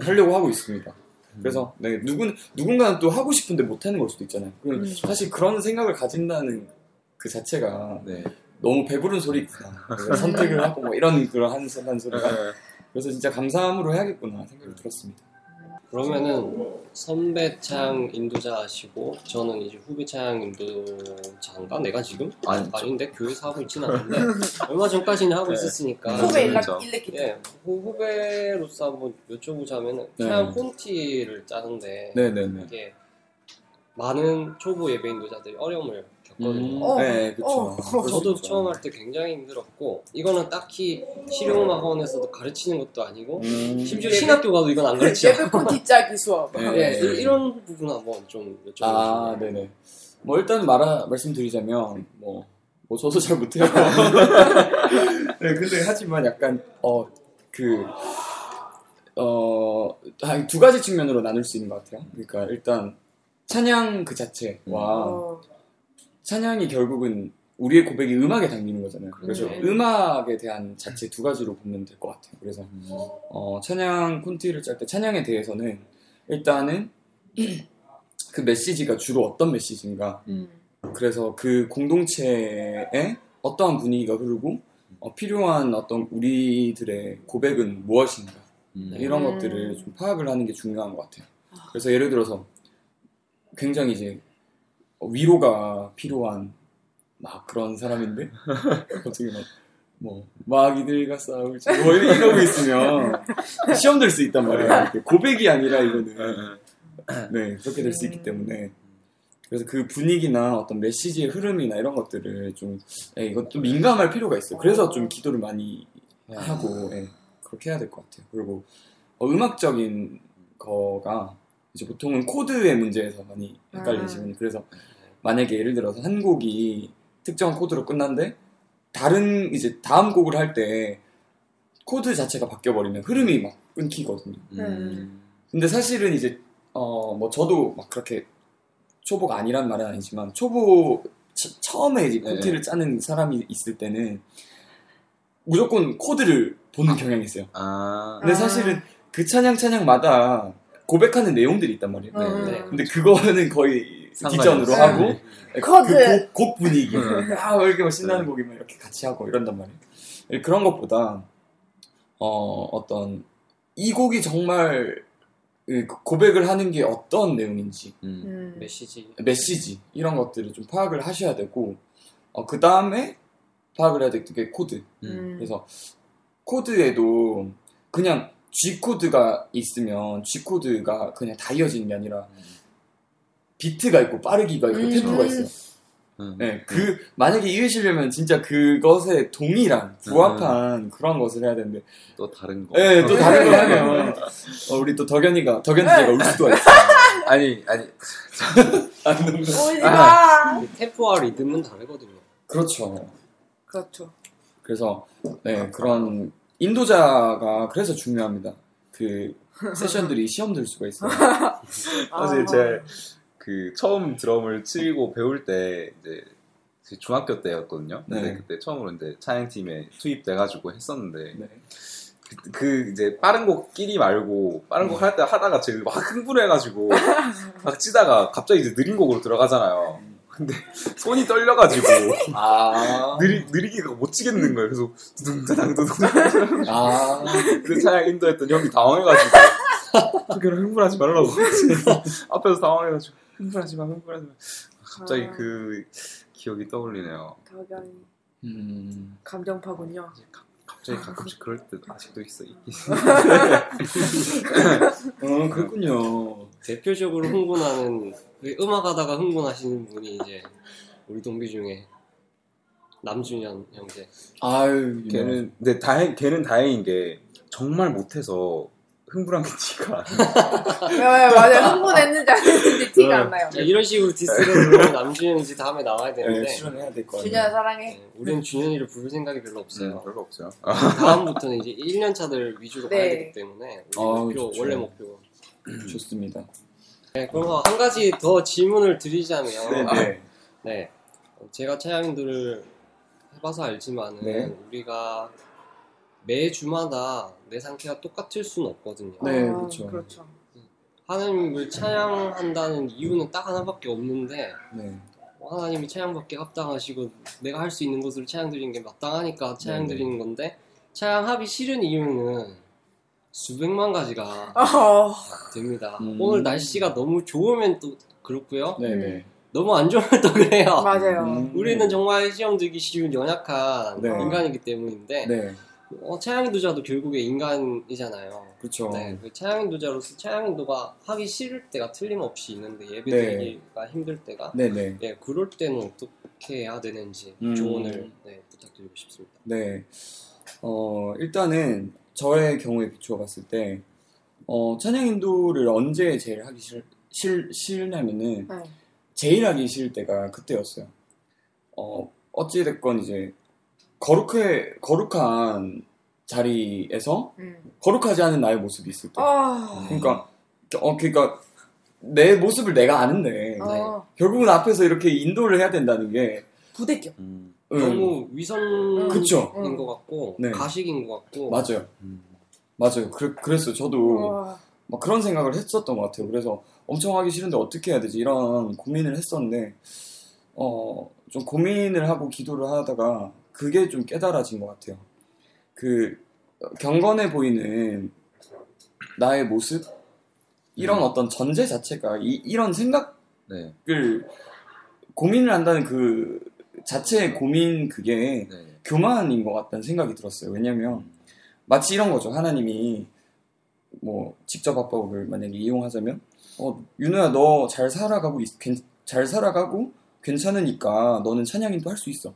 하려고 하고 있습니다. 그래서 네, 누군 누군가는 또 하고 싶은데 못 하는 걸 수도 있잖아요. 음. 사실 그런 생각을 가진다는 그 자체가 네. 너무 배부른 소리구나. 그래서 선택을 하고 뭐 이런 그런 하는 하는 소리가 그래서 진짜 감사함으로 해야겠구나 생각이 들었습니다. 그러면은 선배 창 인도자시고 저는 이제 후배 창 인도자인가 내가 지금 아니, 아닌데 교회에서 하고 있지는 않은데 얼마 전까지는 하고 네. 있었으니까 후배 일렉 그렇죠. 일렉 기타. 예 후- 후배로서 한번 여쭤보자면은 네. 콘티를 짜는데 네 네 네. 이게 많은 초보 예배 인도자들이 어려움을 겪거든요. 음, 어. 네, 그렇죠. 어. 저도 처음 할 때 굉장히 힘들었고 이거는 딱히 실용음악원에서도 가르치는 것도 아니고 음, 심지어 예배- 신학교 가도 이건 안 가르쳐. 예배 콘티 짜기 수업. 네. 예, 이- 이런 부분 한번 좀 여쭤보고 아. 네네. 뭐 일단 말아 말씀드리자면 뭐, 뭐 저도 잘 못해요. 네, 근데 하지만 약간 어 그 어, 한 두 가지 측면으로 나눌 수 있는 것 같아요. 그러니까 일단 찬양 그 자체와 어. 찬양이 결국은 우리의 고백이 음악에 담기는 거잖아요. 그래서 네. 음악에 대한 자체 두 가지로 보면 될 것 같아요. 그래서 음. 어, 찬양 콘티를 짤 때 찬양에 대해서는 일단은 그 메시지가 주로 어떤 메시지인가 음. 그래서 그 공동체에 어떠한 분위기가 흐르고 어, 필요한 어떤 우리들의 고백은 무엇인가 음. 이런 음. 것들을 좀 파악을 하는 게 중요한 것 같아요. 그래서 예를 들어서 굉장히 이제 위로가 필요한 막 그런 사람인데 갑자기 막뭐 마귀들과 싸울지 뭐 이러고 있으면 시험 될 수 있단 말이에요. 고백이 아니라 이거는 네 그렇게 될 수 있기 때문에 그래서 그 분위기나 어떤 메시지의 흐름이나 이런 것들을 좀 예, 이것도 민감할 필요가 있어요. 그래서 좀 기도를 많이 하고 예, 그렇게 해야 될 것 같아요. 그리고 어, 음악적인 거가 이제 보통은 코드의 문제에서 많이 헷갈리시거든요. 그래서 만약에 예를 들어서 한 곡이 특정한 코드로 끝난데 다른 이제 다음 곡을 할 때 코드 자체가 바뀌어 버리면 흐름이 막 끊기거든요. 음. 근데 사실은 이제 어 뭐 저도 막 그렇게 초보가 아니란 말은 아니지만 초보 처- 처음에 이제 네. 코드를 짜는 사람이 있을 때는 무조건 코드를 보는 경향이 있어요. 아. 근데 아. 사실은 그 찬양 찬양마다 고백하는 내용들이 있단 말이에요. 음. 네. 근데 그거는 거의 뒷전으로. 하고 네. 그 코드. 곡, 곡 분위기 음. 아왜 이렇게 막 신나는 네. 곡이면 이렇게 같이 하고 이런단 말이에요. 예, 그런 것보다 어 어떤 이 곡이 정말 그 고백을 하는 게 어떤 내용인지 음. 음. 메시지 메시지 이런 것들을 좀 파악을 하셔야 되고 그 다음에 파악을 해야 될 게 코드. 음. 그래서 코드에도 그냥 G 코드가 있으면 G 코드가 그냥 다 이어지는 게 아니라 비트가 있고 빠르기가 있고 음. 템포가 있어요. 음. 네, 그 만약에 이으시려면 진짜 그것에 동일한 부합한 그런 것을 해야 되는데, 또 다른 거. 네, 또 다른 걸 하면 어, 우리 또 덕현이가 덕현 네. 씨가 울 수도 있어요. 아니 아니 아, 오지 마. 이 템포와 리듬은 다르거든요. 그렇죠. 그렇죠. 그래서 네 그런 인도자가 그래서 중요합니다. 그 세션들이 시험 들 수가 있어요. 사실 아. 제 그 처음 드럼을 치고 배울 때 이제 제 중학교 때였거든요. 근데 네. 그때 처음으로 이제 찬양팀에 투입돼가지고 했었는데 네. 그, 그 이제 빠른 곡 끼리 말고 빠른 곡 할 때 하다가 제가 막 흥분해가지고 막 치다가 갑자기 이제 느린 곡으로 들어가잖아요. 근데 손이 떨려가지고 아, 느리 느리기가 못 치겠는 거예요. 그래서 두둥다당 두둥 아, 그 찬양 인도했던 형이 당황해가지고 그렇게 흥분하지 말라고 앞에서 당황해가지고 흥분하지 마 흥분하지 마 갑자기 아. 그 기억이 떠올리네요. 덕연이 음, 감정파군요. 갑자기 가끔씩 그럴 때 아직도 있어 있긴 어 그렇군요. 대표적으로 흥분하는 그 음악하다가 흥분하시는 분이 이제 우리 동비 중에 남준현 형제. 아유, 걔는 근데 다행 걔는 다행인 게 정말 못해서 흥분한 게 티가 안 나. 네, 맞아요. 흥분했는지 안 했는지 티가 안 나요. 자, 이런 식으로 디스를 부르면 남준현이지 다음에 나와야 되는데 네, 출연해야 될것 같아요. 준현 사랑해. 네, 우리는 준현이를 부를 생각이 별로 없어요. 별로 없어요. 다음부터는 이제 1년 차들 위주로 네. 가야 되기 때문에 우리 아우, 목표 좋죠. 원래 목표. 좋습니다. 네, 그럼 한 가지 더 질문을 드리자면 네, 네. 제가 차양들을 해봐서 알지만은 네. 우리가 매 주마다 내 상태가 똑같을 수는 없거든요. 네, 아, 그렇죠. 그렇죠. 하나님을 찬양한다는 이유는 딱 하나밖에 없는데 네, 하나님이 찬양받게 합당하시고 내가 할 수 있는 것으로 찬양 드리는 게 마땅하니까 찬양 네네. 드리는 건데 찬양하기 싫은 이유는 수백만 가지가 어, 됩니다. 음. 오늘 날씨가 너무 좋으면 또 그렇고요. 네, 네. 너무 안 좋으면 또 그래요. 맞아요. 음. 우리는 정말 시험 들기 쉬운 연약한 네. 인간이기 때문인데 네, 어, 차양인도자도 결국에 인간이잖아요. 그렇죠. 네, 그 차양인도자로서 차양인도가 하기 싫을 때가 틀림없이 있는데 예배 네. 드리기가 힘들 때가 네, 네. 예, 그럴 때는 어떻게 해야 되는지 음. 조언을 네, 부탁드리고 싶습니다. 네. 어, 일단은 저의 경우에 비추어 봤을 때, 어, 찬양 인도를 언제 제일 하기 싫, 싫, 싫냐면은, 네. 제일 하기 싫을 때가 그때였어요. 어, 어찌됐건 이제, 거룩해, 거룩한 자리에서, 음. 거룩하지 않은 나의 모습이 있을 때. 아, 그러니까, 어, 그러니까, 내 모습을 내가 아는데, 어, 결국은 앞에서 이렇게 인도를 해야 된다는 게, 부대껴. 음. 음, 너무 위선인. 음. 것 같고 네. 가식인 것 같고 맞아요. 음. 맞아요. 그, 그랬어요. 저도. 와, 막 그런 생각을 했었던 것 같아요. 그래서 엄청 하기 싫은데 어떻게 해야 되지? 이런 고민을 했었는데, 어, 좀 고민을 하고 기도를 하다가 그게 좀 깨달아진 것 같아요. 그 경건해 보이는 나의 모습 이런 음. 어떤 전제 자체가 이, 이런 생각을 네. 고민을 한다는 그 자체의 고민 그게 네. 교만인 것 같다는 생각이 들었어요. 왜냐면 마치 이런 거죠. 하나님이 뭐 직접 합법을 만약에 이용하자면 어 윤호야 너 잘 살아가고 있- 괜- 잘 살아가고 괜찮으니까 너는 찬양인도 할 수 있어.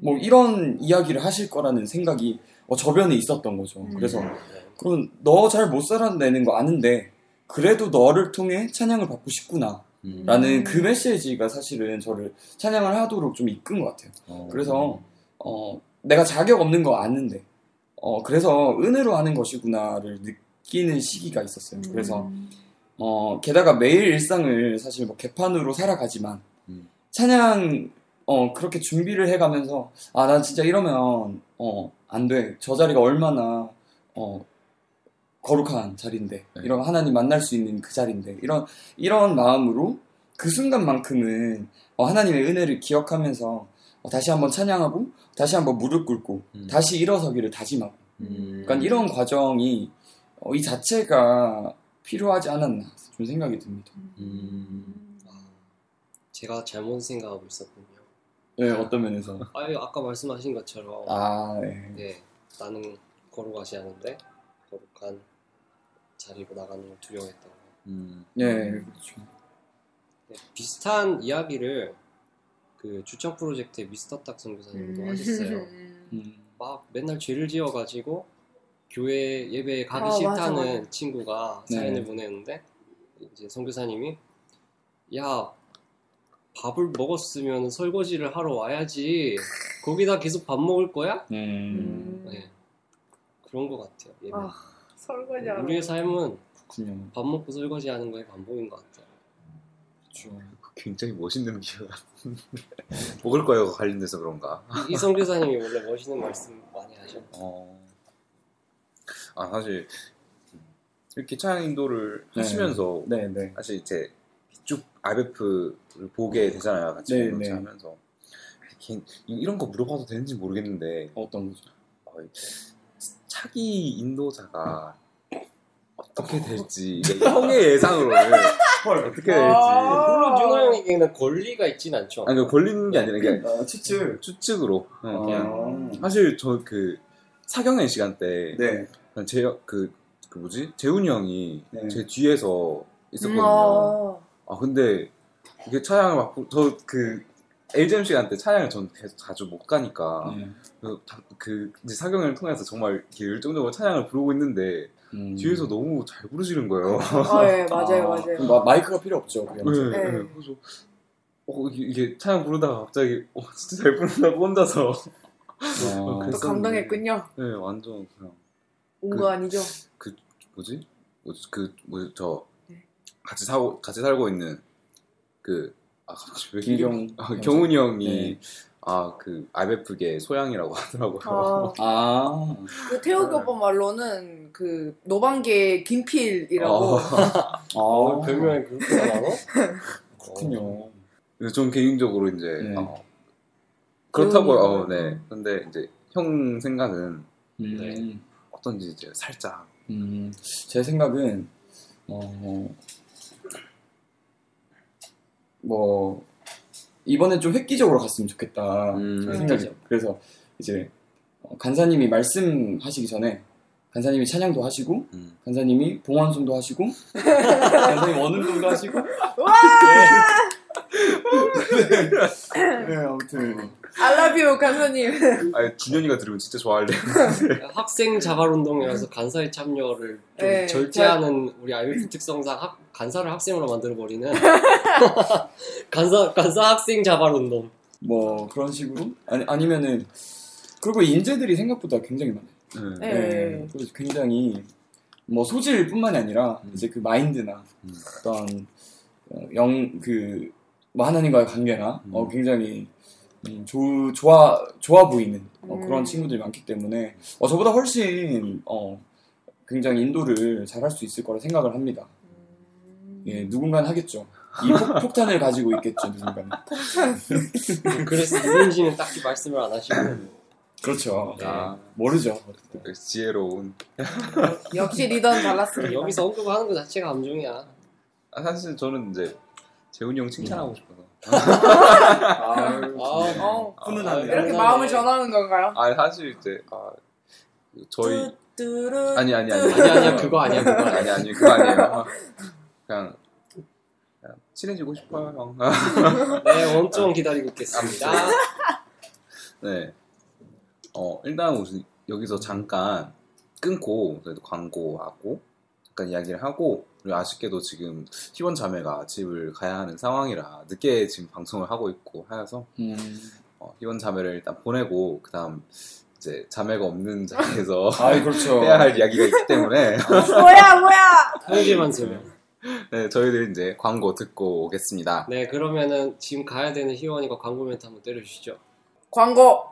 뭐 이런 이야기를 하실 거라는 생각이 어, 저변에 있었던 거죠. 음. 그래서 네. 그럼 너 잘 못 살아내는 거 아는데 그래도 너를 통해 찬양을 받고 싶구나 음. 라는 그 메시지가 사실은 저를 찬양을 하도록 좀 이끈 것 같아요. 어. 그래서 어, 내가 자격 없는 거 아는데 어, 그래서 은혜로 하는 것이구나를 느끼는 시기가 있었어요. 그래서 어, 게다가 매일 일상을 사실 뭐 개판으로 살아가지만 음. 찬양 어, 그렇게 준비를 해가면서 아, 난 진짜 이러면 어, 안 돼. 저 자리가 얼마나 어, 거룩한 자리인데 네. 이런 하나님 만날 수 있는 그 자리인데 이런 이런 마음으로 그 순간만큼은 어, 하나님의 은혜를 기억하면서 어, 다시 한번 찬양하고 다시 한번 무릎 꿇고 음. 다시 일어서기를 다짐하고 음. 그러니까 이런 과정이 어, 이 자체가 필요하지 않았나 좀 생각이 듭니다. 음. 제가 잘못 생각하고 있었군요. 네, 어떤 면에서 아, 아까 말씀하신 것처럼 아, 네. 네, 나는 거룩하지 않은데 거룩한 자리로 나가는 걸 두려워했다고. 음. 네, 그렇죠. 네, 비슷한 이야기를 그 주청 프로젝트의 미스터 딱 선교사님도 하셨어요. 음, 막 맨날 죄를 지어가지고 교회 예배에 가기 아, 싫다는 맞아. 친구가 네. 사연을 보내는데 이제 선교사님이 야 밥을 먹었으면 설거지를 하러 와야지 거기다 계속 밥 먹을 거야? 음, 네. 그런 것 같아요. 아, 설거지 하러. 우리의 삶은 그렇군요. 밥 먹고 설거지 하는 거의 반복인 것 같아요. 그렇죠. 굉장히 멋있는 같은데 먹을 거예요 관련돼서 그런가? 이- 이 선교사님이 원래 멋있는 말씀 많이 하죠. 어. 아 사실 이렇게 찬양 인도를 네. 하시면서 네, 네. 사실 이제 쭉 RF를 보게 되잖아요 같이 네, 공동체 네. 하면서 이런 거 물어봐도 되는지 모르겠는데 어떤 거죠? 어, 차기 인도자가 어떻게 될지 이게 형의 예상으로는 어떻게 될지 아. 물론 윤호 형에게는 권리가 있진 않죠. 아니 그 걸리는 게 아니라 이게 아, 추측. 추측으로 어, 그냥 아, 사실 저 그 사경의 시간 때 네. 제그 그 뭐지 재훈이 형이 네. 제 뒤에서 있었거든요. 아, 아 근데 이게 차양을 막 저 그 LGM 시간 때 차양을 전 계속 자주 못 가니까 네. 그, 다- 그 이제 사경을 통해서 정말 이렇게 열정적으로 찬양을 부르고 있는데 음. 뒤에서 너무 잘 부르시는 거예요. 아, 예, 맞아요, 아, 맞아요. 마, 마이크가 필요 없죠. 네, 그냥. 네. 네. 그래서 어, 이게, 찬양 부르다가 갑자기 어, 진짜 잘 부른다고 혼자서 어, 그래서- 또 감동했군요. 네 완전 그냥 온 그- 거 아니죠? 뭐지? 뭐지? 그, 뭐, 저, 네. 같이 사고, 같이 살고 있는, 그, 아, 갑자기 왜 김경 이름이- 아, 경훈이 형이, 네. 아, 그, IMF계 소양이라고 하더라고요. 아, 아, 그 태욱이 오빠 말로는 그 노방계 김필이라고. 어. 아, 어, 별명이 그렇게 나눠? 그렇군요. 그래서 전 개인적으로 이제, 네. 어, 그렇다고요. 음. 어, 네. 근데 이제, 형 생각은 음, 네. 어떤지 이제 살짝, 음, 제 생각은 어, 뭐 이번엔 좀 획기적으로 갔으면 좋겠다 음. 생각이. 그래서 이제 어, 간사님이 말씀하시기 전에 간사님이 찬양도 하시고 음. 간사님이 봉헌송도 하시고 간사님 원음송도 하시고 네, 네 아무튼 알라뷰 간사님. 아 준현이가 들으면 진짜 좋아할래. 학생 자발운동이라서 간사에 참여를 좀 네, 절제하는 우리 IMF 특성상 학- 간사를 학생으로 만들어버리는 간사, 간사 학생 자발 운동. 뭐 그런 식으로 아니 아니면은 그리고 인재들이 생각보다 굉장히 많아요. 네. 네. 그래서 굉장히 뭐 소질뿐만이 아니라 음. 이제 그 마인드나 음. 어떤 영그 뭐 하나님과의 관계나 음. 어, 굉장히 음, 조, 좋아 좋아 보이는 어, 그런 음. 친구들이 많기 때문에 어, 저보다 훨씬 어, 굉장히 인도를 잘할 수 있을 거라 생각을 합니다. 예, 누군가는 하겠죠. 이 폭, 폭탄을 가지고 있겠죠 누군가는. 그래서 누군지는 딱히 말씀을 안 하시고 그렇죠. 아, 모르죠. 지혜로운. 역시 리더는 달랐습니다. 여기서 언급하는 것 자체가 감정이야. 아, 사실 저는 이제 재훈이 형 칭찬하고 싶어서. 아유, 아, 어, 훈훈하네요. 이렇게 훈훈하네. 마음을 전하는 건가요? 아니 사실 이제 아, 저희 아니 아니 아니 아니 아니야 그거 아니야 그거 아니야. 아니 아니 그거 아니에요. 그냥 친해지고 싶어요 형. 네 원점 기다리고 있겠습니다. 네. 어, 일단 우선 여기서 잠깐 끊고, 그래도 광고하고, 잠깐 이야기를 하고, 그리고 아쉽게도 지금 희원 자매가 집을 가야 하는 상황이라 늦게 지금 방송을 하고 있고 하여서, 음. 어, 희원 자매를 일단 보내고, 그 다음 이제 자매가 없는 자리에서 아이 그렇죠. 해야 할 이야기가 있기 때문에, 뭐야 뭐야? 형제만 세명. 네, 저희들 이제 광고 듣고 오겠습니다. 네 그러면은 지금 가야 되는 희원이가 광고 멘트 한번 때려주시죠. 광고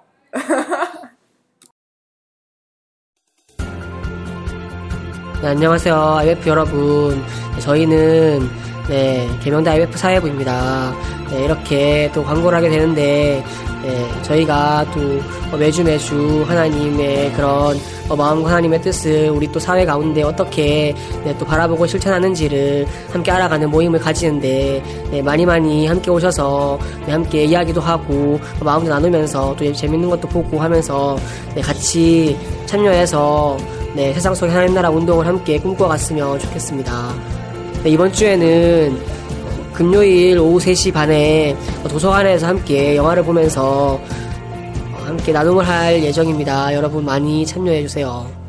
네, 안녕하세요. IF 여러분. 네, 저희는 네, 개명대 IF 사회부입니다. 네, 이렇게 또 광고를 하게 되는데 네, 저희가 또 어, 매주 매주 하나님의 그런 어, 마음과 하나님의 뜻을 우리 또 사회 가운데 어떻게 네, 또 바라보고 실천하는지를 함께 알아가는 모임을 가지는데 네, 많이 많이 함께 오셔서 네, 함께 이야기도 하고 어, 마음도 나누면서 또 재밌는 것도 보고 하면서 네, 같이 참여해서 네, 세상 속의 하나님 나라 운동을 함께 꿈꿔갔으면 좋겠습니다. 네, 이번 주에는 금요일 오후 3시 반에 도서관에서 함께 영화를 보면서 함께 나눔을 할 예정입니다. 여러분 많이 참여해주세요.